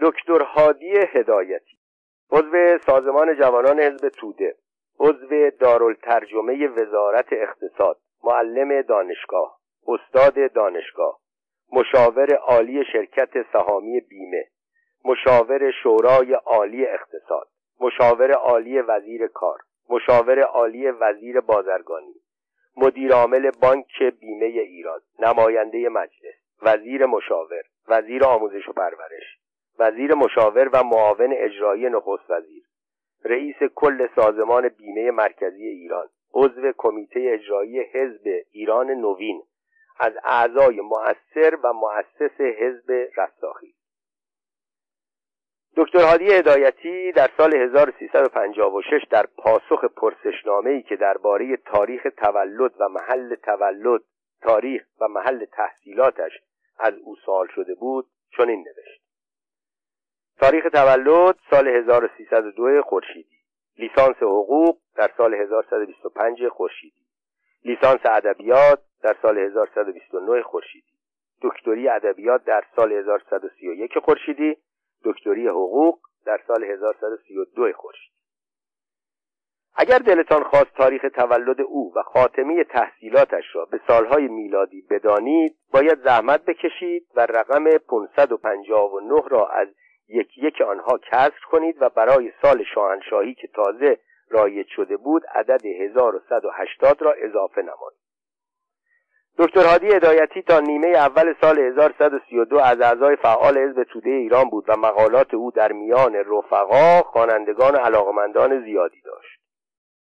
دکتر هادی هدایتی. عضو سازمان جوانان حزب توده. عضو دارالترجمه وزارت اقتصاد. معلم دانشگاه. استاد دانشگاه. مشاور عالی شرکت سهامی بیمه. مشاور شورای عالی اقتصاد. مشاور عالی وزیر کار. مشاور عالی وزیر بازرگانی. مدیرعامل بانک بیمه ایران. نماینده مجلس. وزیر مشاور. وزیر آموزش و پرورش. وزیر مشاور و معاون اجرایی نخست وزیر رئیس کل سازمان بیمه مرکزی ایران عضو کمیته اجرایی حزب ایران نوین از اعضای مؤثر و مؤسس حزب رستاخی دکتر هادی هدایتی در سال 1356 در پاسخ ای که درباره تاریخ تولد و محل تولد تاریخ و محل تحصیلاتش از او سوال شده بود چنین نوشت. تاریخ تولد سال 1302 خورشیدی. لیسانس حقوق در سال 1125 خورشیدی. لیسانس ادبیات در سال 1129 خورشیدی. دکتری ادبیات در سال 1131 خورشیدی. دکتری حقوق در سال 1132 خورشیدی. اگر دلتان خواست تاریخ تولد او و خاتمه تحصیلاتش را به سالهای میلادی بدانید باید زحمت بکشید و رقم 559 را از یکی یک آنها کسر کنید و برای سال شاهنشاهی که تازه رایج شده بود عدد 1180 را اضافه نمایید. دکتر هادی هدایتی تا نیمه اول سال 1132 از اعضای فعال حزب توده ایران بود و مقالات او در میان رفقا خوانندگان و علاقمندان زیادی داشت.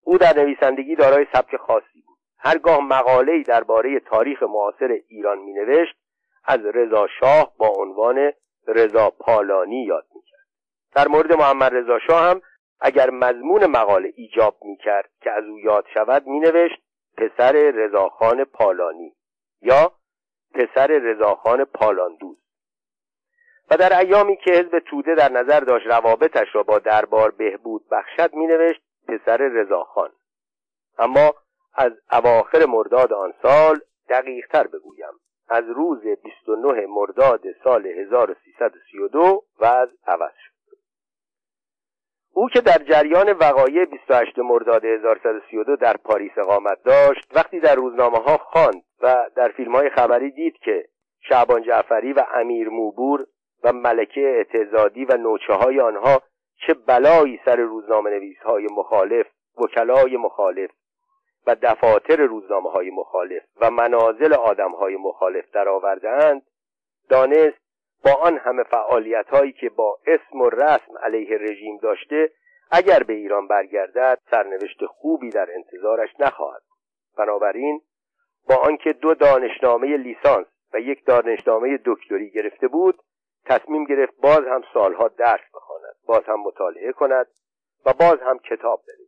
او در نویسندگی دارای سبک خاصی بود. هرگاه مقاله‌ای درباره تاریخ معاصر ایران مینوشت از رضا شاه با عنوان رضا پالانی یاد می‌کرد. در مورد محمد رضا شاه هم اگر مضمون مقاله ایجاب می‌کرد که از او یاد شود مینوشت پسر رضاخان پالانی یا پسر رضاخان پالاندوز. و در ایامی که حزب توده در نظر داشت روابطش را با دربار بهبود بخشد مینوشت پسر رضاخان اما از اواخر مرداد آن سال دقیقتر بگویم. از روز 29 مرداد سال 1332 و از عوض شد. او که در جریان وقایع 28 مرداد 1132 در پاریس اقامت داشت وقتی در روزنامه ها خواند و در فیلم های خبری دید که شعبان جعفری و امیر موبور و ملکه اعتزادی و نوچه های آنها چه بلایی سر روزنامه نویس های مخالف وکلای مخالف و دفاتر روزنامه های مخالف و منازل آدم های مخالف درآوردهاند دانست با آن همه فعالیت هایی که با اسم و رسم علیه رژیم داشته اگر به ایران برگردد سرنوشت خوبی در انتظارش نخواهد. بنابراین با آنکه دو دانشنامه لیسانس و یک دانشنامه دکتری گرفته بود تصمیم گرفت باز هم سالها درس بخواند باز هم مطالعه کند و باز هم کتاب بنویسد.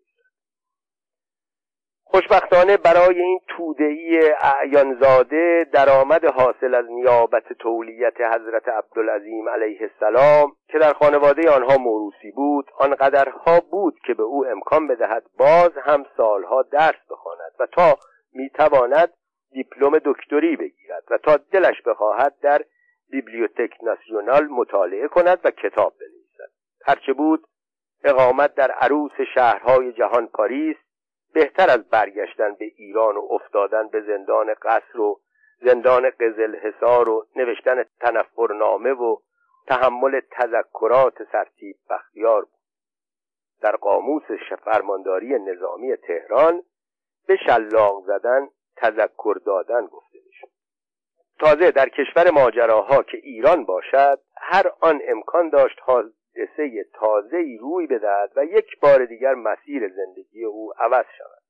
خوشبختانه برای این تودهی اعیانزاده درآمد حاصل از نیابت تولیت حضرت عبدالعظیم علیه السلام که در خانواده آنها موروسی بود آنقدرها بود که به او امکان بدهد باز هم سالها درس بخواند و تا می‌تواند دیپلم دکتری بگیرد و تا دلش بخواهد در بیبلیوتک ناسیونال مطالعه کند و کتاب بنویسد. هرچه بود اقامت در عروس شهرهای جهان پاریس بهتر از برگشتن به ایران و افتادن به زندان قصر و زندان قزل حسار و نوشتن تنفرنامه و تحمل تذکرات سرتیب بختیار بود. در قاموس فرمانداری نظامی تهران به شلاق زدن تذکر دادن گفته می‌شد. تازه در کشور ماجراها که ایران باشد هر آن امکان داشت حادثه تازه ای روی بدهد و یک بار دیگر مسیر زندگی او عوض شود.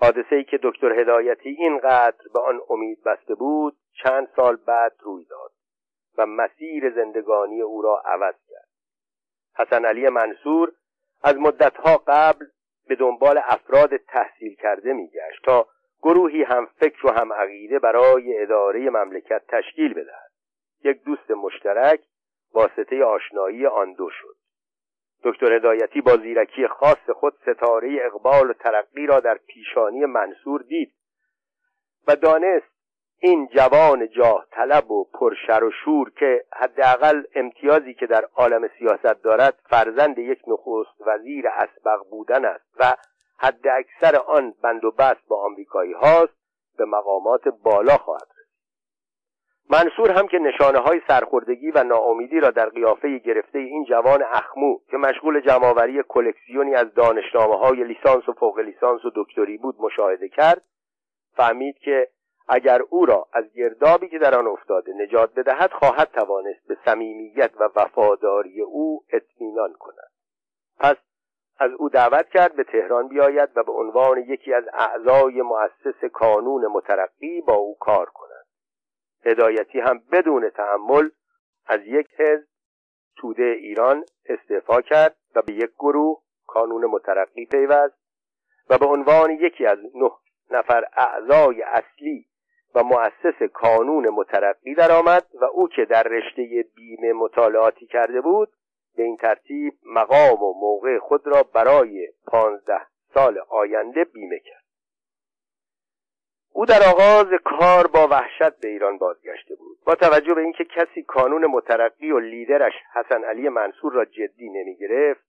حادثه ای که دکتر هدایتی اینقدر به آن امید بسته بود چند سال بعد روی داد و مسیر زندگانی او را عوض کرد. حسن علی منصور از مدتها قبل به دنبال افراد تحصیل کرده میگشت تا گروهی هم فکر و هم عقیده برای اداره مملکت تشکیل بدهد. یک دوست مشترک واسطه آشنایی آن دو شد. دکتر هدایتی با زیرکی خاص خود ستاره اقبال و ترقی را در پیشانی منصور دید و دانست این جوان جاه طلب و پرشر و شور که حداقل امتیازی که در عالم سیاست دارد فرزند یک نخست وزیر اسبق بودن است و حد اکثر آن بند و بست با آمریکایی هاست به مقامات بالا خواهد منصور هم که نشانه های سرخوردگی و ناامیدی را در قیافه گرفته این جوان اخمو که مشغول جمعآوری کلکسیونی از دانشنامه های لیسانس و فوق لیسانس و دکتری بود مشاهده کرد فهمید که اگر او را از گردابی که در آن افتاده نجات بدهد خواهد توانست به صمیمیت و وفاداری او اطمینان کند. پس از او دعوت کرد به تهران بیاید و به عنوان یکی از اعضای مؤسس کانون مترقی با او کار کند. هدایتی هم بدون تحمل از یک حزب توده ایران استعفا کرد و به یک گروه کانون مترقی پیوست و به عنوان یکی از نه نفر اعضای اصلی و مؤسس کانون مترقی درآمد و او که در رشته بیمه مطالعاتی کرده بود به این ترتیب مقام و موقع خود را برای پانزده سال آینده بیمه کرد. او در آغاز کار با وحشت به ایران بازگشته بود. با توجه به اینکه کسی کانون مترقی و لیدرش حسن علی منصور را جدی نمی گرفت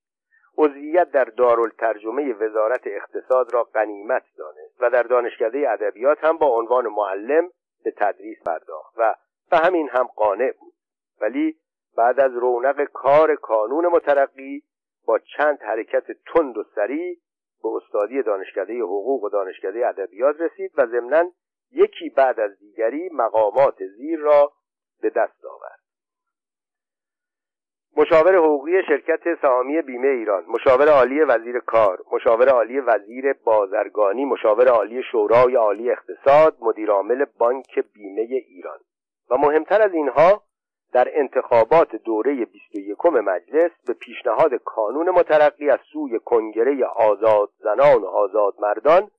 عضویت در دارالترجمه وزارت اقتصاد را غنیمت دانست و در دانشکده ادبیات هم با عنوان معلم به تدریس پرداخت و به همین هم قانع بود. ولی بعد از رونق کار کانون مترقی با چند حرکت تند و سریع به استادی دانشکده حقوق و دانشکده ادبیات رسید و ضمنا یکی بعد از دیگری مقامات زیر را به دست آورد. مشاور حقوقی شرکت سهامی بیمه ایران مشاور عالی وزیر کار مشاور عالی وزیر بازرگانی مشاور عالی شورای عالی اقتصاد مدیرعامل بانک بیمه ایران. و مهمتر از اینها در انتخابات دوره 21 مجلس به پیشنهاد کانون مترقی از سوی کنگره آزاد زنان و آزاد مردان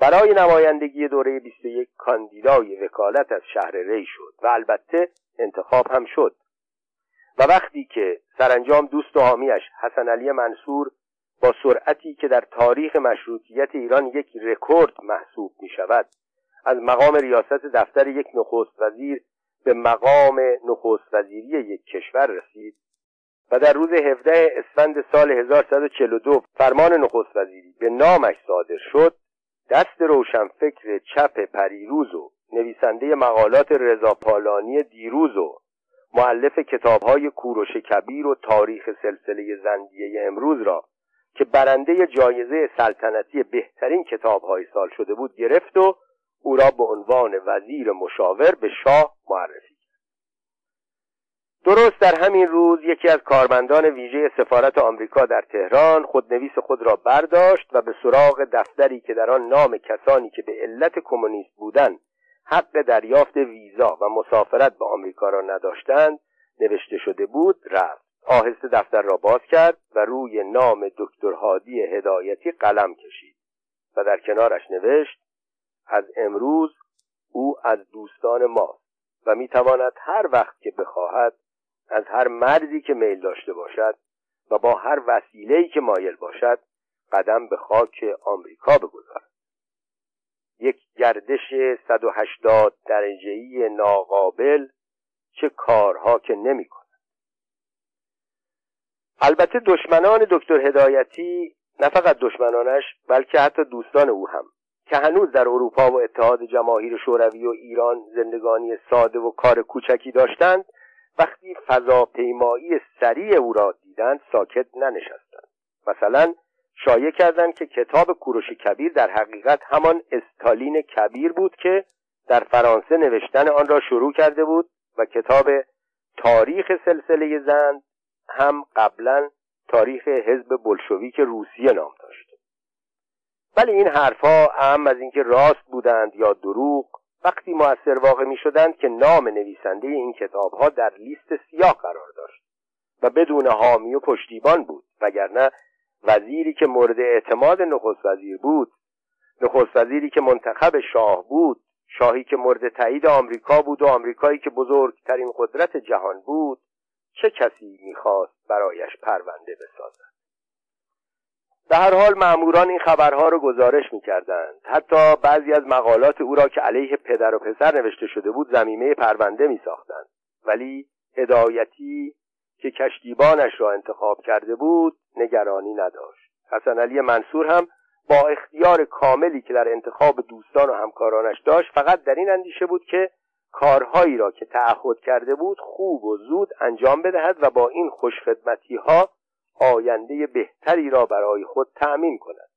برای نمایندگی دوره 21 کاندیدای وکالت از شهر ری شد و البته انتخاب هم شد. و وقتی که سرانجام دوست و حامیش حسن علی منصور با سرعتی که در تاریخ مشروطیت ایران یک رکورد محسوب می شود از مقام ریاست دفتر یک نخست وزیر به مقام نخست وزیری یک کشور رسید و در روز 17 اسفند سال 1142 فرمان نخست وزیری به نامش صادر شد دست روشنفکر چپ پریروز و نویسنده مقالات رضاپالانی دیروز و معلف کتابهای کوروش کبیر و تاریخ سلسله زندیه امروز را که برنده جایزه سلطنتی بهترین کتابهای سال شده بود گرفت و او را به عنوان وزیر مشاور به شاه معرفی کرد. درست در همین روز یکی از کارمندان ویژه سفارت آمریکا در تهران خودنویس خود را برداشت و به سراغ دفتری که در آن نام کسانی که به علت کمونیست بودند حق دریافت ویزا و مسافرت به آمریکا را نداشتند نوشته شده بود رفت. آهسته دفتر را باز کرد و روی نام دکتر هادی هدایتی قلم کشید و در کنارش نوشت از امروز او از دوستان ماست و می‌تواند هر وقت که بخواهد از هر مردی که میل داشته باشد و با هر وسیله‌ای که مایل باشد قدم به خاک آمریکا بگذارد یک گردش 180 درجه‌ای ناقابل چه کارها که نمی کند. البته دشمنان دکتر هدایتی نه فقط دشمنانش بلکه حتی دوستان او هم که هنوز در اروپا و اتحاد جماهیر شوروی و ایران زندگانی ساده و کار کوچکی داشتند وقتی فضاپیمایی سریع او را دیدند ساکت ننشستند. مثلا شایع کردند که کتاب کوروش کبیر در حقیقت همان استالین کبیر بود که در فرانسه نوشتن آن را شروع کرده بود و کتاب تاریخ سلسله زند هم قبلا تاریخ حزب بلشویک روسیه نام داشت. ولی این حرفها اهم از اینکه راست بودند یا دروغ وقتی موثر واقع می شدند که نام نویسنده این کتابها در لیست سیاه قرار داشت و بدون حامی و پشتیبان بود وگرنه وزیری که مورد اعتماد نخست وزیر بود نخست وزیری که منتخب شاه بود شاهی که مورد تایید آمریکا بود و آمریکایی که بزرگترین قدرت جهان بود چه کسی می‌خواست برایش پرونده بسازد؟ به هر حال ماموران این خبرها را گزارش می‌کردند. حتی بعضی از مقالات او را که علیه پدر و پسر نوشته شده بود زمینه پرونده میساختند. ولی هدایتی که کشتیبانش را انتخاب کرده بود نگرانی نداشت. حسن علی منصور هم با اختیار کاملی که در انتخاب دوستان و همکارانش داشت فقط در این اندیشه بود که کارهایی را که تعهد کرده بود خوب و زود انجام بدهد و با این خوشخدمتی ها آینده بهتری را برای خود تأمین کند.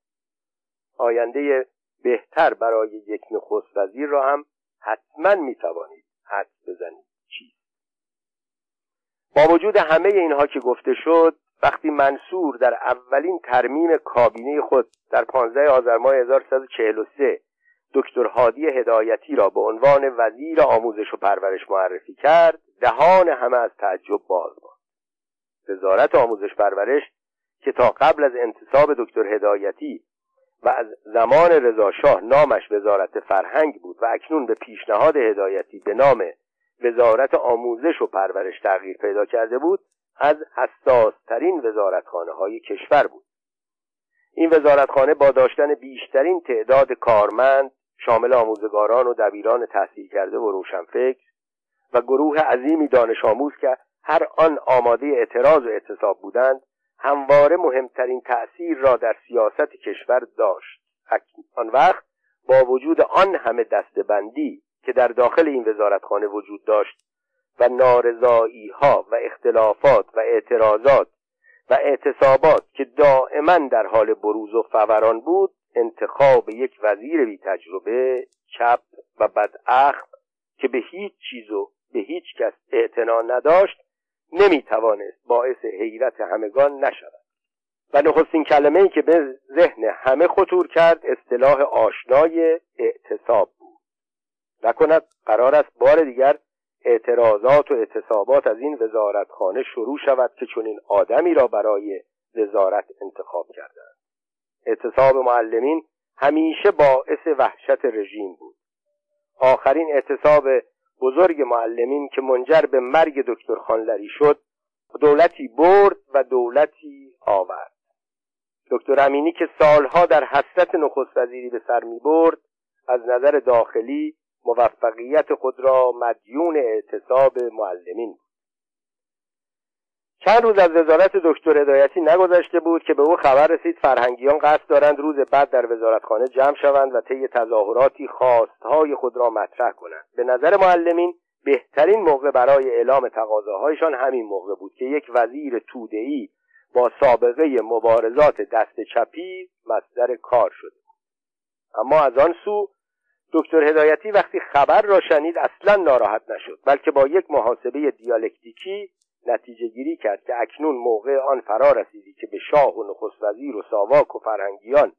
آینده بهتر برای یک نخست وزیر را هم حتما می توانید حد بزنید. چیست؟ با وجود همه اینها که گفته شد وقتی منصور در اولین ترمیم کابینه خود در 15 آذر ماه 1343 دکتر هادی هدایتی را به عنوان وزیر آموزش و پرورش معرفی کرد دهان همه از تعجب باز ماند. وزارت آموزش پرورش که تا قبل از انتصاب دکتر هدایتی و از زمان رضاشاه نامش وزارت فرهنگ بود و اکنون به پیشنهاد هدایتی به نام وزارت آموزش و پرورش تغییر پیدا کرده بود از حساسترین وزارتخانه های کشور بود. این وزارتخانه با داشتن بیشترین تعداد کارمند شامل آموزگاران و دبیران تحصیل کرده و روشنفکر و گروه عظیمی دانش آموز که هر آن آماده اعتراض و اعتصاب بودند همواره مهمترین تأثیر را در سیاست کشور داشت. آن وقت با وجود آن همه دستبندی که در داخل این وزارتخانه وجود داشت و نارضایی ها و اختلافات و اعتراضات و اعتصابات که دائما در حال بروز و فوران بود انتخاب یک وزیر بی تجربه چپ و بدعخم که به هیچ چیز و به هیچ کس اعتنا نداشت نمی توانست باعث حیرت همگان نشود. و نخستین کلمه ای که به ذهن همه خطور کرد اصطلاح آشنای اعتصاب بود. نکند قرار است بار دیگر اعتراضات و اعتصابات از این وزارتخانه شروع شود که چنین آدمی را برای وزارت انتخاب کردند. اعتصاب معلمین همیشه باعث وحشت رژیم بود. آخرین اعتصاب بزرگ معلمین که منجر به مرگ دکتر خانلری شد دولتی برد و دولتی آورد. دکتر امینی که سالها در حسرت نخست وزیری به سر می برد از نظر داخلی موفقیت خود را مدیون اعتصاب معلمین چند روز از وزارت دکتر هدایتی نگذشته بود که به او خبر رسید فرهنگیان قصد دارند روز بعد در وزارتخانه جمع شوند و طی تظاهراتی خواستهای خود را مطرح کنند. به نظر معلمین بهترین موقع برای اعلام تقاضاهایشان همین موقع بود که یک وزیر توده‌ای با سابقه مبارزات دست چپی مصدر کار شده اما از آن سو دکتر هدایتی وقتی خبر را شنید اصلا ناراحت نشد بلکه با یک محاسبه دیالکتیکی نتیجه گیری کرد که اکنون موقع آن فرا رسیدی که به شاه و نخست وزیر و ساواک و فرهنگیان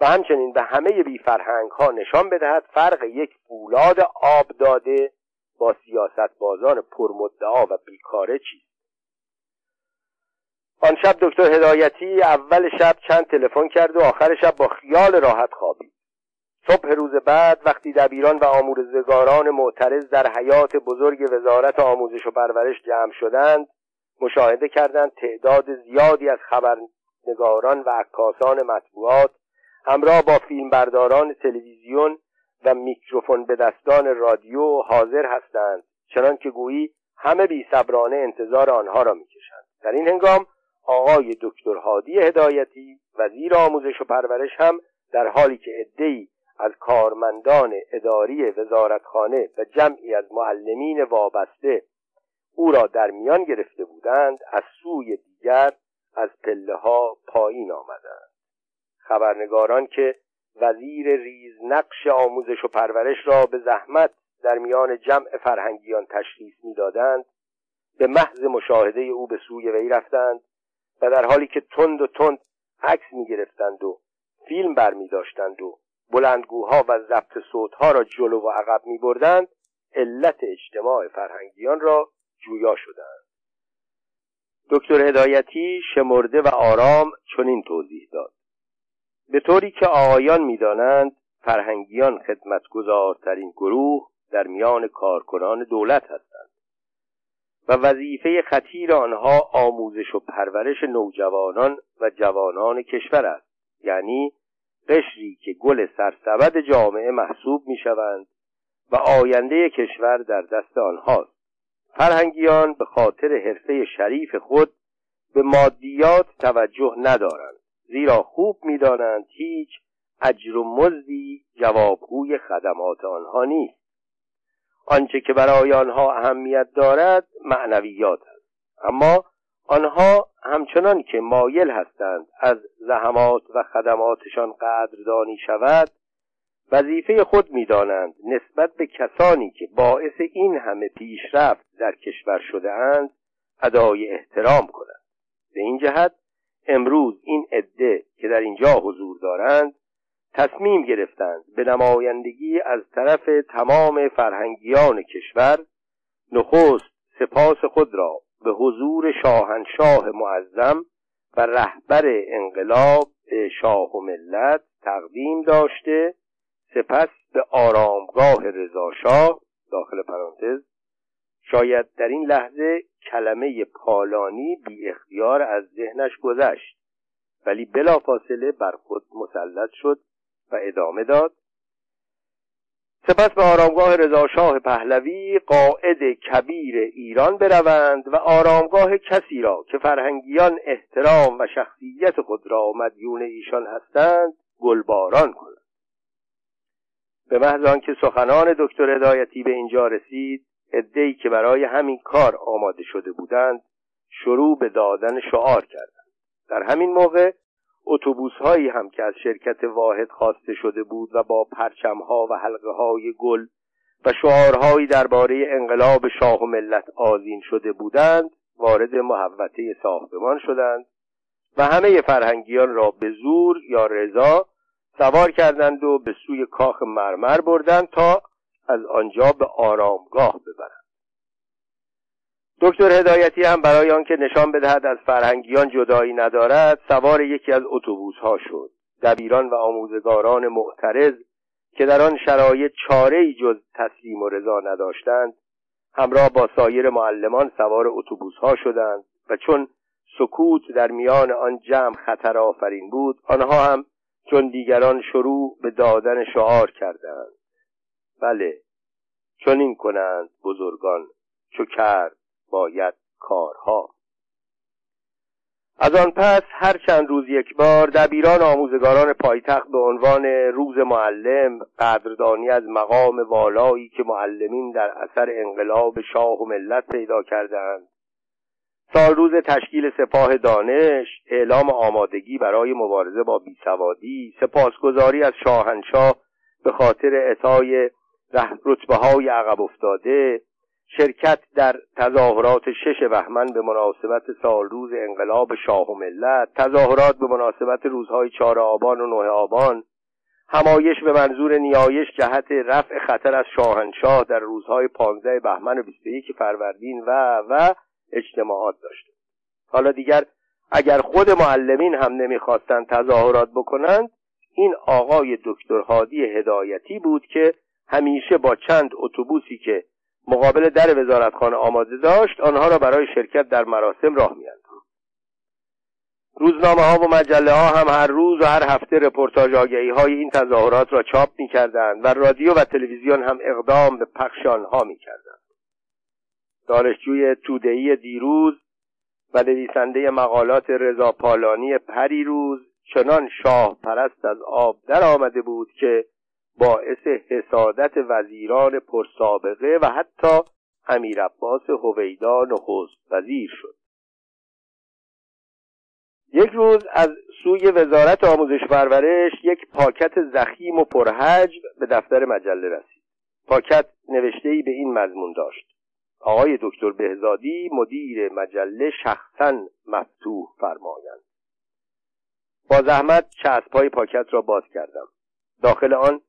و همچنین به همه بی فرهنگ ها نشان بدهد فرق یک فولاد آب داده با سیاست بازان پرمدعا و بیکاره چیست. آن شب دکتر هدایتی اول شب چند تلفن کرد و آخر شب با خیال راحت خوابید. صبح روز بعد وقتی دبیران و آموزگاران معترض در حیات بزرگ وزارت آموزش و پرورش جمع شدند مشاهده کردند تعداد زیادی از خبرنگاران و عکاسان مطبوعات همراه با فیلمبرداران تلویزیون و میکروفون به دستان رادیو حاضر هستند چنانکه گویی همه بی صبرانه انتظار آنها را می‌کشند. در این هنگام آقای دکتر هادی هدایتی وزیر آموزش و پرورش هم در حالی که عدهای از کارمندان اداری وزارتخانه و جمعی از معلمین وابسته او را در میان گرفته بودند از سوی دیگر از پله ها پایین آمدند. خبرنگاران که وزیر ریز نقش آموزش و پرورش را به زحمت در میان جمع فرهنگیان تشخیص می‌دادند به محض مشاهده او به سوی وی رفتند و در حالی که تند و تند عکس می گرفتند و فیلم بر می داشتند و بلندگوها و ضبط صوتها را جلو و عقب می بردند علت اجتماع فرهنگیان را جویا شدند. دکتر هدایتی شمرده و آرام چنین توضیح داد. به طوری که آقایان می‌دانند فرهنگیان خدمتگزارترین گروه در میان کارکنان دولت هستند و وظیفه خطیر آنها آموزش و پرورش نوجوانان و جوانان کشور است یعنی قشری که گل سرسبد جامعه محسوب می شوند و آینده کشور در دست آنهاست. فرهنگیان به خاطر حرفه شریف خود به مادیات توجه ندارند زیرا خوب می‌دانند هیچ اجر و مزدی جوابگوی خدمات آنها نیست. آنچه که برای آنها اهمیت دارد معنویات است. اما آنها همچنان که مایل هستند از زحمات و خدماتشان قدردانی شود وظیفه خود می‌دانند نسبت به کسانی که باعث این همه پیشرفت در کشور شده اند ادای احترام کنند. به این جهت امروز این عده که در اینجا حضور دارند تصمیم گرفتند به نمایندگی از طرف تمام فرهنگیان کشور نخست سپاس خود را به حضور شاهنشاه معظم و رهبر انقلاب به شاه و ملت تقدیم داشته. سپس به آرامگاه رضاشاه داخل پرانتز. شاید در این لحظه کلمه پالانی بی اختیار از ذهنش گذشت ولی بلافاصله بر خود مسلط شد و ادامه داد. سپس به آرامگاه رضاشاه پهلوی قاعد کبیر ایران بروند و آرامگاه کسی را که فرهنگیان احترام و شخصیت خود را مدیون ایشان هستند گلباران کنند. به محض آنکه سخنان دکتر هدایتی به اینجا رسید عدهای که برای همین کار آماده شده بودند شروع به دادن شعار کردند. در همین موقع اتوبوس هایی هم که از شرکت واحد خواسته شده بود و با پرچم ها و حلقه های گل و شعارهایی درباره انقلاب شاه و ملت آزین شده بودند وارد محوطه ساختمان شدند و همه فرهنگیان را به زور یا رضا سوار کردند و به سوی کاخ مرمر بردند تا از آنجا به آرامگاه ببرند. دکتر هدایتی هم برای آنکه نشان بدهد از فرهنگیان جدایی ندارد سوار یکی از اتوبوس ها شد. دبیران و آموزگاران معترض که در آن شرایط چاره جز تسلیم و رضا نداشتند همراه با سایر معلمان سوار اتوبوس ها شدند و چون سکوت در میان آن جمع خطر آفرین بود آنها هم چون دیگران شروع به دادن شعار کردند. بله چون این کنند بزرگان چو کرد. باید کارها. از آن پس هر چند روز یک بار دبیران آموزگاران پایتخت به عنوان روز معلم قدردانی از مقام والایی که معلمین در اثر انقلاب شاه و ملت پیدا کردند سال روز تشکیل سپاه دانش اعلام آمادگی برای مبارزه با بیسوادی سپاسگزاری از شاهنشاه به خاطر اعطای رتبه های عقب افتاده شرکت در تظاهرات شش بهمن به مناسبت سال روز انقلاب شاه و ملت تظاهرات به مناسبت روزهای چهار آبان و نه آبان همایش به منظور نیایش جهت رفع خطر از شاهنشاه در روزهای پانزده بهمن و 21 فروردین و و اجتماعات داشته. حالا دیگر اگر خود معلمین هم نمی‌خواستند تظاهرات بکنند این آقای دکتر هادی هدایتی بود که همیشه با چند اتوبوسی که مقابل در وزارتخانه آماده داشت آنها را برای شرکت در مراسم راه میانداخت. روزنامه ها و مجله ها هم هر روز و هر هفته رپورتاج آگهی های این تظاهرات را چاپ می‌کردند و رادیو و تلویزیون هم اقدام به پخش آنها می‌کردند. دانشجوی تودهی دیروز و نویسنده مقالات رضا پالانی پریروز چنان شاه پرست از آب در آمده بود که باعث حسادت وزیران پرسابقه و حتی امیر عباس هویدا نخست وزیر شد. یک روز از سوی وزارت آموزش پرورش یک پاکت زخیم و پرحجم به دفتر مجله رسید. پاکت نوشته به این مضمون داشت. آقای دکتر بهزادی مدیر مجله شخصا مفتوح فرمایند. با زحمت چسبهای پاکت را باز کردم. داخل آن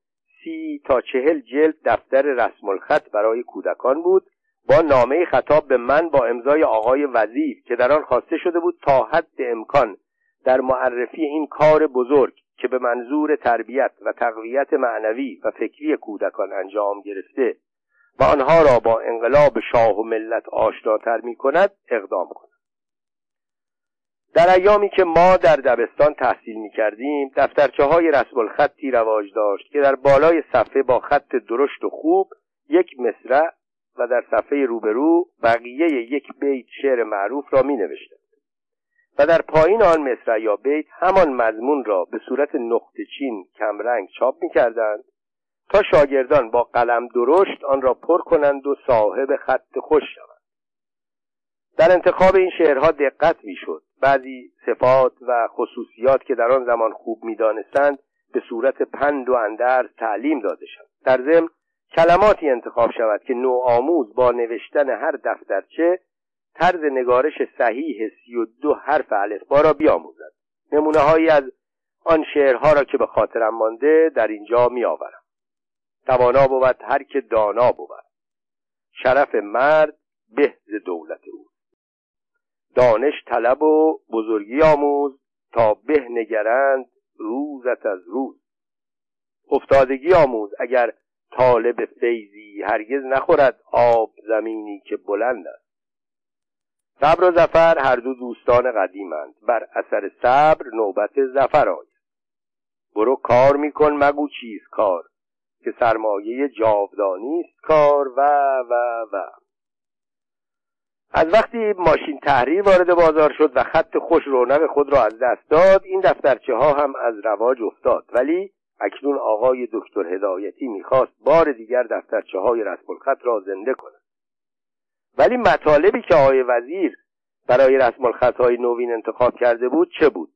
سی تا چهل جلد دفتر رسم الخط برای کودکان بود. با نامه خطاب به من با امضای آقای وزیر که در آن خواسته شده بود تا حد امکان در معرفی این کار بزرگ که به منظور تربیت و تقویت معنوی و فکری کودکان انجام گرفته و آنها را با انقلاب شاه و ملت آشناتر می کند اقدام کند در ایامی که ما در دبستان تحصیل می کردیم دفترچه های رسم الخطی رواج داشت که در بالای صفحه با خط درشت و خوب یک مصرع و در صفحه روبرو بقیه یک بیت شعر معروف را می نوشتند و در پایین آن مصرع یا بیت همان مضمون را به صورت نقطه چین کمرنگ چاپ می کردند تا شاگردان با قلم درشت آن را پر کنند و صاحب خط خوش شوند. در انتخاب این شعرها دقت می‌شد. بعضی صفات و خصوصیات که در آن زمان خوب می‌دانستند به صورت پند و اندرز تعلیم داده شد. در ضمن کلماتی انتخاب شود که نوآموز با نوشتن هر دفترچه طرز نگارش صحیح سی و دو حرف الفبا را بیاموزد. نمونه هایی از آن شعرها را که به خاطرم مانده در اینجا میآورم. توانا بود هر که دانا بود. شرف مرد به دولت او. دانش طلب و بزرگی آموز تا به نگرند روزت از روز. افتادگی آموز اگر طالب فیضی هرگز نخورد آب زمینی که بلند است. صبر و زفر هر دو دوستان قدیمند. بر اثر صبر نوبت زفر آید. برو کار میکن مگو چیز کار. که سرمایه جاودانی است کار و و و. از وقتی ماشین تحریر وارد بازار شد و خط خوش رونق خود را از دست داد این دفترچه ها هم از رواج افتاد. ولی اکنون آقای دکتر هدایتی می‌خواست بار دیگر دفترچه های رسم الخط را زنده کند. ولی مطالبی که آقای وزیر برای رسم الخط های نوین انتخاب کرده بود چه بود؟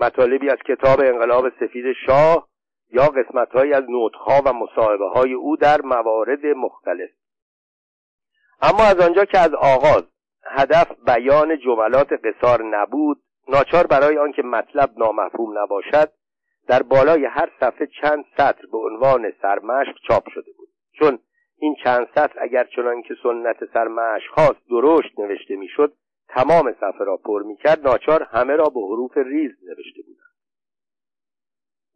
مطالبی از کتاب انقلاب سفید شاه یا قسمت از نوتها و مصاحبه های او در موارد مختلف. اما از آنجا که از آغاز هدف بیان جملات قصار نبود ناچار برای آنکه مطلب نامفهوم نباشد در بالای هر صفحه چند سطر به عنوان سرمشق چاپ شده بود. چون این چند سطر اگر چنان که سنت سرمشق خواست درشت نوشته می‌شد تمام صفحه را پر می‌کرد ناچار همه را به حروف ریز نوشته بودند.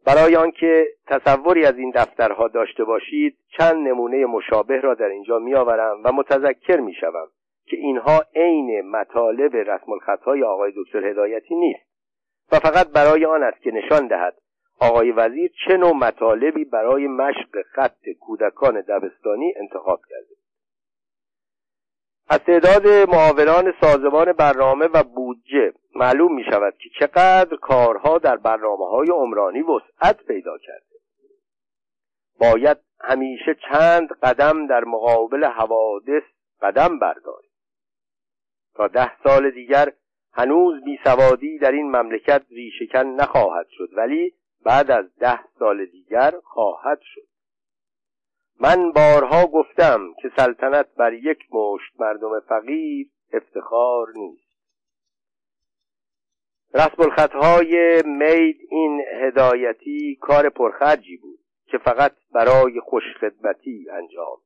برای آنکه تصوری از این دفترها داشته باشید چند نمونه مشابه را در اینجا میآورم و متذکر می‌شوم که اینها عین مطالب رسم الخطهای آقای دکتر هدایتی نیست و فقط برای آن است که نشان دهد آقای وزیر چه نوع مطالبی برای مشق خط کودکان دبستانی انتخاب کرده. از تعداد معاونان سازمان برنامه و بودجه معلوم می شود که چقدر کارها در برنامه های عمرانی وسعت پیدا کرده. باید همیشه چند قدم در مقابل حوادث قدم برداریم. تا ده سال دیگر هنوز بیسوادی در این مملکت ریشکن نخواهد شد ولی بعد از ده سال دیگر خواهد شد. من بارها گفتم که سلطنت بر یک مشت مردم فقیر افتخار نیست. رسم الخطهای مید این هدایتی کار پرخرجی بود که فقط برای خوشخدمتی انجام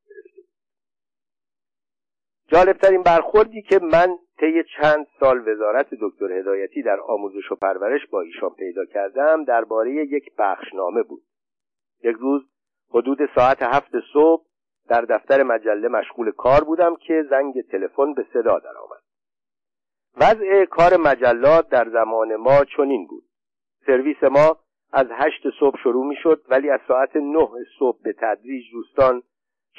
جالبترین برخوردی که من طی چند سال وزارت دکتر هدایتی در آموزش و پرورش با ایشان پیدا کردم درباره یک بخشنامه بود. یک روز حدود ساعت هفت صبح در دفتر مجله مشغول کار بودم که زنگ تلفن به صدا درآمد. وضع کار مجلات در زمان ما چنین بود. سرویس ما از هشت صبح شروع می شد ولی از ساعت نه صبح به تدریج دوستان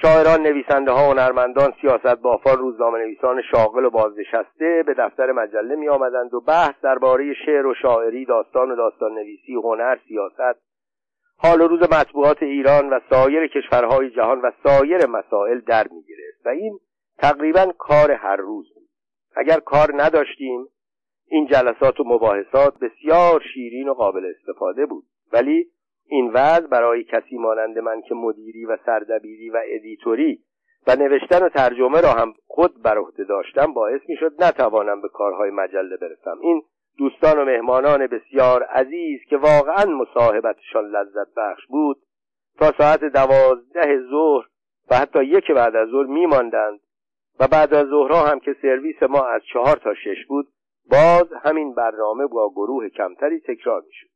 شاعران نویسنده ها هنرمندان سیاست بافان روزنامه نویسان شاغل و بازنشسته به دفتر مجله می آمدند و بحث درباره شعر و شاعری داستان و داستان نویسی هنر سیاست حال روز مطبوعات ایران و سایر کشورهای جهان و سایر مسائل در می گرفت و این تقریبا کار هر روز بود. اگر کار نداشتیم این جلسات و مباحثات بسیار شیرین و قابل استفاده بود. ولی این وضع برای کسی مانند من که مدیری و سردبیری و ادیتوری و نوشتن و ترجمه را هم خود بر عهده داشتم باعث می‌شد نتوانم به کارهای مجله برسم. این دوستان و مهمانان بسیار عزیز که واقعا مصاحبتشان لذت بخش بود تا ساعت دوازده ظهر و حتی یک بعد از ظهر میماندند و بعد از ظهرها هم که سرویس ما از چهار تا شش بود باز همین برنامه با گروه کمتری تکرار می‌شد.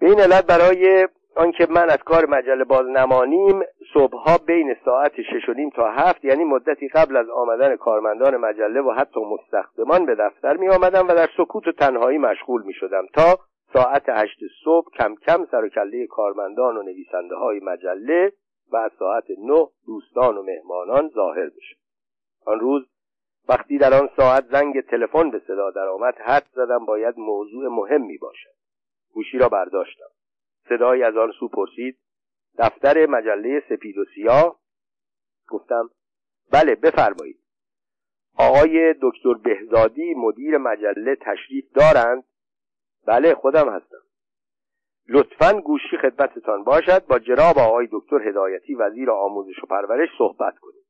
به این علت برای آنکه من از کار مجله باز نمانیم صبحها بین ساعت شش و نیم تا هفت یعنی مدتی قبل از آمدن کارمندان مجله و حتی مستخدمان به دفتر می آمدم و در سکوت و تنهایی مشغول می شدم تا ساعت هشت صبح کم کم سر و کله کارمندان و نویسنده های مجله و از ساعت نه دوستان و مهمانان ظاهر بشه. آن روز وقتی در آن ساعت زنگ تلفن به صدا درآمد حد زدم باید موضوع مهمی باشد گوشی را برداشتم. صدایی از آن سو پرسید دفتر مجله سپید و سیاه؟ گفتم بله بفرمایید. آقای دکتر بهزادی مدیر مجله تشریف دارند؟ بله خودم هستم. لطفا گوشی خدمتتان باشد با جناب آقای دکتر هدایتی وزیر آموزش و پرورش صحبت کنید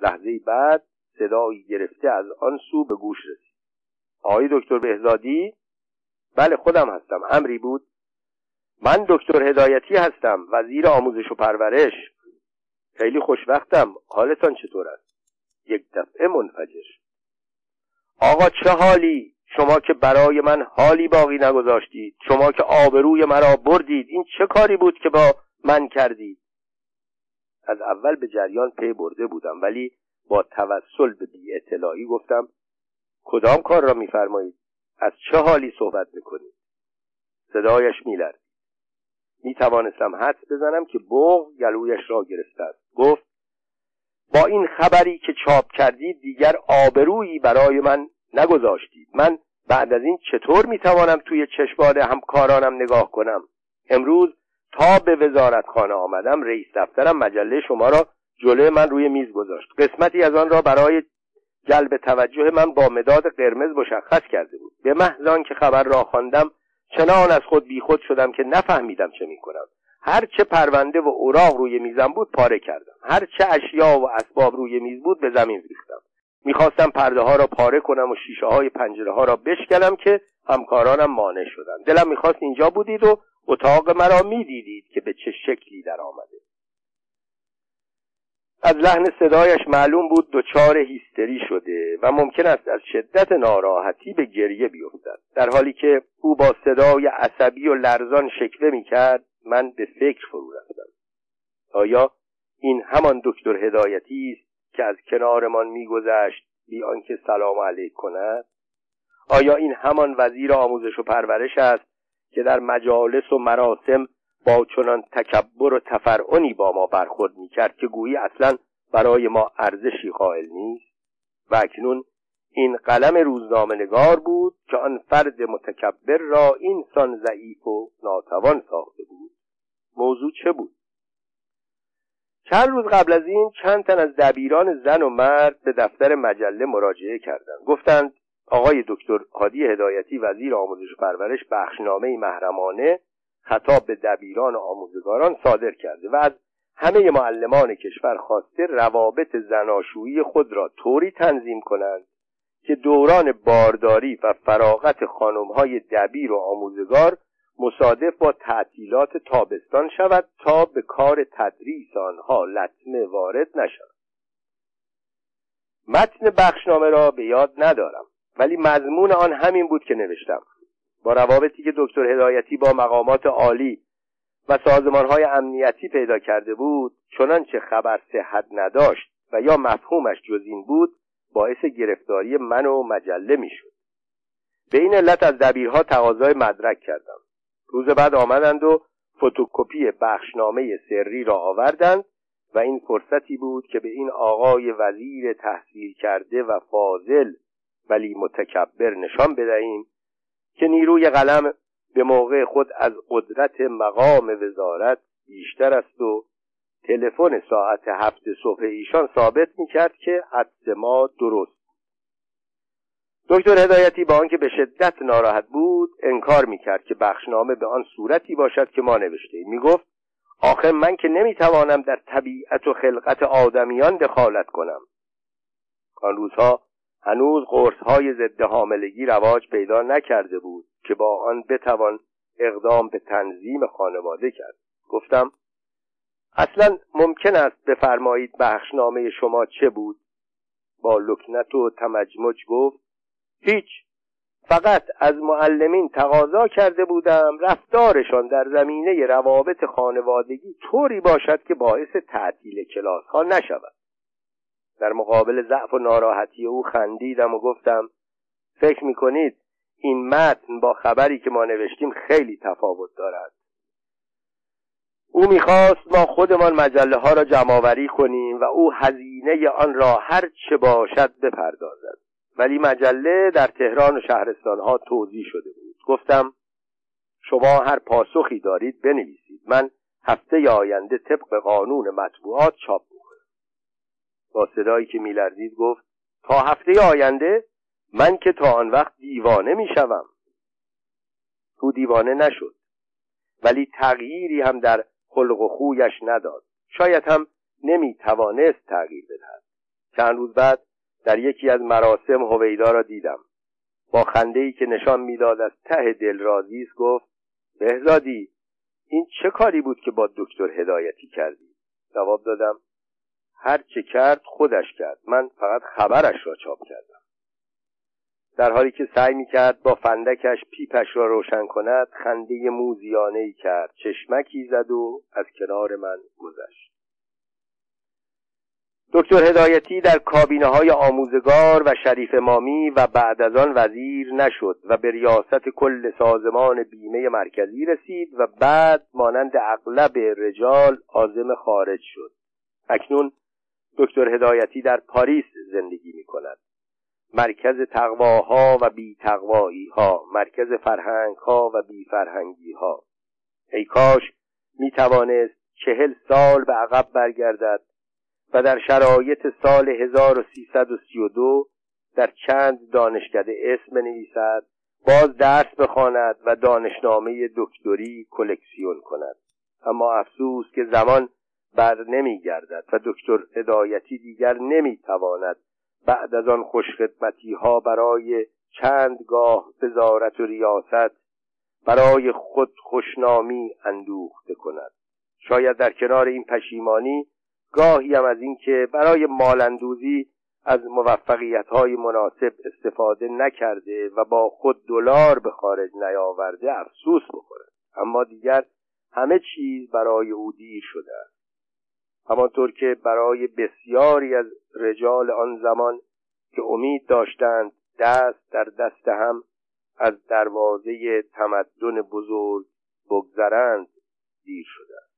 لحظه بعد صدایی گرفته از آن سو به گوش رسید. آقای دکتر بهزادی؟ بله خودم هستم. امری بود؟ من دکتر هدایتی هستم وزیر آموزش و پرورش. خیلی خوشوقتم حالتان چطور است؟ یک دفعه منفجر. آقا چه حالی؟ شما که برای من حالی باقی نگذاشتید شما که آبروی مرا بردید این چه کاری بود که با من کردید؟ از اول به جریان پی برده بودم ولی با توسل به بی اطلاعی گفتم کدام کار را میفرمایید؟ از چه حالی صحبت می‌کنید؟ صدایش میلرد می توانستم حدس بزنم که بغ گلویش را گرفته است. گفت با این خبری که چاپ کردید دیگر آبرویی برای من نگذاشتید من بعد از این چطور می توانم توی چشمان همکارانم نگاه کنم؟ امروز تا به وزارتخانه آمدم رئیس دفترم مجله شما را جلوی من روی میز گذاشت. قسمتی از آن را برای جلب توجه من با مداد قرمز مشخص کرده بود. به محض که خبر را خواندم چنان از خود بیخود شدم که نفهمیدم چه می‌کنم. هر چه پرونده و اوراق روی میزم بود پاره کردم. هر چه اشیا و اسباب روی میز بود به زمین ریختم. می‌خواستم پرده ها را پاره کنم و شیشه های پنجره ها را بشکنم که همکارانم مانع شدند. دلم می‌خواست اینجا بودید و اتاق مرا می‌دیدید که به چه شکلی در آمده. از لحن صدایش معلوم بود دچار هیستری شده و ممکن است از شدت ناراحتی به گریه بیفتد. در حالی که او با صدای عصبی و لرزان شکوه می‌کرد من به فکر فرو رفتم. آیا این همان دکتر هدایتی است که از کنارمان میگذشت بی آنکه سلام علیک کند؟ آیا این همان وزیر آموزش و پرورش است که در مجالس و مراسم چنان تکبر و تفرعنی با ما برخورد می‌کرد که گویی اصلا برای ما ارزشی قائل نیست. و اکنون این قلم روزنامه نگار بود که آن فرد متکبر را این سان ضعیف و ناتوان ساخته بود. موضوع چه بود؟ چند روز قبل از این چند تن از دبیران زن و مرد به دفتر مجله مراجعه کردند. گفتند آقای دکتر هادی هدایتی وزیر آموزش و پرورش بخشنامه محرمانه خطاب به دبیران و آموزگاران صادر کرده و از همه معلمان کشور خواسته روابط زناشویی خود را طوری تنظیم کنند که دوران بارداری و فراغت خانمهای دبیر و آموزگار مصادف با تعطیلات تابستان شود تا به کار تدریس آنها لطمه وارد نشود. متن بخشنامه را به یاد ندارم ولی مضمون آن همین بود که نوشتم. با روابطی که دکتر هدایتی با مقامات عالی و های امنیتی پیدا کرده بود چنانچه خبر صحت نداشت و یا مفهومش جز این بود باعث گرفتاری من و مجله می‌شد. به این علت از دبیرها تقاضای مدرک کردم. روز بعد آمدند و فتوکپی بخشنامه سری را آوردند و این فرصتی بود که به این آقای وزیر تحصیل کرده و فاضل ولی متکبر نشان بدهیم که نیروی قلم به موقع خود از قدرت مقام وزارت بیشتر است و تلفن ساعت هفت صبح ایشان ثابت می‌کرد که حدس ما درست دکتر هدایتی با آنکه به شدت ناراحت بود انکار می‌کرد که بخشنامه به آن صورتی باشد که ما نوشته می‌گفت آخر من که نمی‌توانم در طبیعت و خلقت آدمیان دخالت کنم. آن روزها هنوز قرص های ضد حاملگی رواج پیدا نکرده بود که با آن بتوان اقدام به تنظیم خانواده کرد. گفتم اصلا ممکن است بفرمایید بخشنامه شما چه بود؟ با لکنت و تمجمج گفت هیچ فقط از معلمین تقاضا کرده بودم رفتارشان در زمینه روابط خانوادگی طوری باشد که باعث تعطیل کلاس ها نشود. در مقابل ضعف و ناراحتی او خندیدم و گفتم فکر می‌کنید این متن با خبری که ما نوشتیم خیلی تفاوت دارد. او می‌خواست ما خودمان مجله ها را جمعآوری کنیم و او هزینه آن را هر چه باشد بپردازد. ولی مجله در تهران و شهرستان ها توضیح شده بود. گفتم شما هر پاسخی دارید بنویسید. من هفته آینده طبق قانون مطبوعات چاپ می‌کنم با صدایی که میلرزید گفت تا هفته آینده من که تا آن وقت دیوانه می‌شوم. او دیوانه نشد ولی تغییری هم در خلق و خویش نداد. شاید هم نمی‌توانست تغییر بدهد. چند روز بعد در یکی از مراسم هویدا را دیدم. با خنده که نشان می‌داد از ته دل راضی است گفت بهزادی این چه کاری بود که با دکتر هدایتی کردی؟ جواب دادم هر چه کرد خودش کرد. من فقط خبرش را چاپ کردم. در حالی که سعی می کرد با فندکش پیپش را روشن کند خنده موزیانه ای کرد. چشمکی زد و از کنار من گذشت. دکتر هدایتی در کابینه های آموزگار و شریف مامی و بعد از آن وزیر نشد و به ریاست کل سازمان بیمه مرکزی رسید و بعد مانند اغلب رجال عازم خارج شد. اکنون دکتر هدایتی در پاریس زندگی می کند مرکز تقواها و بی تقوایی ها مرکز فرهنگ ها و بی فرهنگی ها ای کاش می توانست چهل سال به عقب برگردد و در شرایط سال 1332 در چند دانشکده اسم بنویسد باز درس بخواند و دانشنامه دکتری کلکسیون کند. اما افسوس که زمان بر نمیگردد و دکتر هدایتی دیگر نمی‌تواند بعد از آن خوشخدمتی ها برای چند گاه وزارت و ریاست برای خود خوشنامی اندوخته کند. شاید در کنار این پشیمانی گاهی هم از اینکه برای مالندوزی از موفقیت های مناسب استفاده نکرده و با خود دلار به خارج نیاورده افسوس بخورد. اما دیگر همه چیز برای او دیر شده است. همانطور که برای بسیاری از رجال آن زمان که امید داشتند دست در دست هم از دروازه تمدن بزرگ بگذرند دیر شده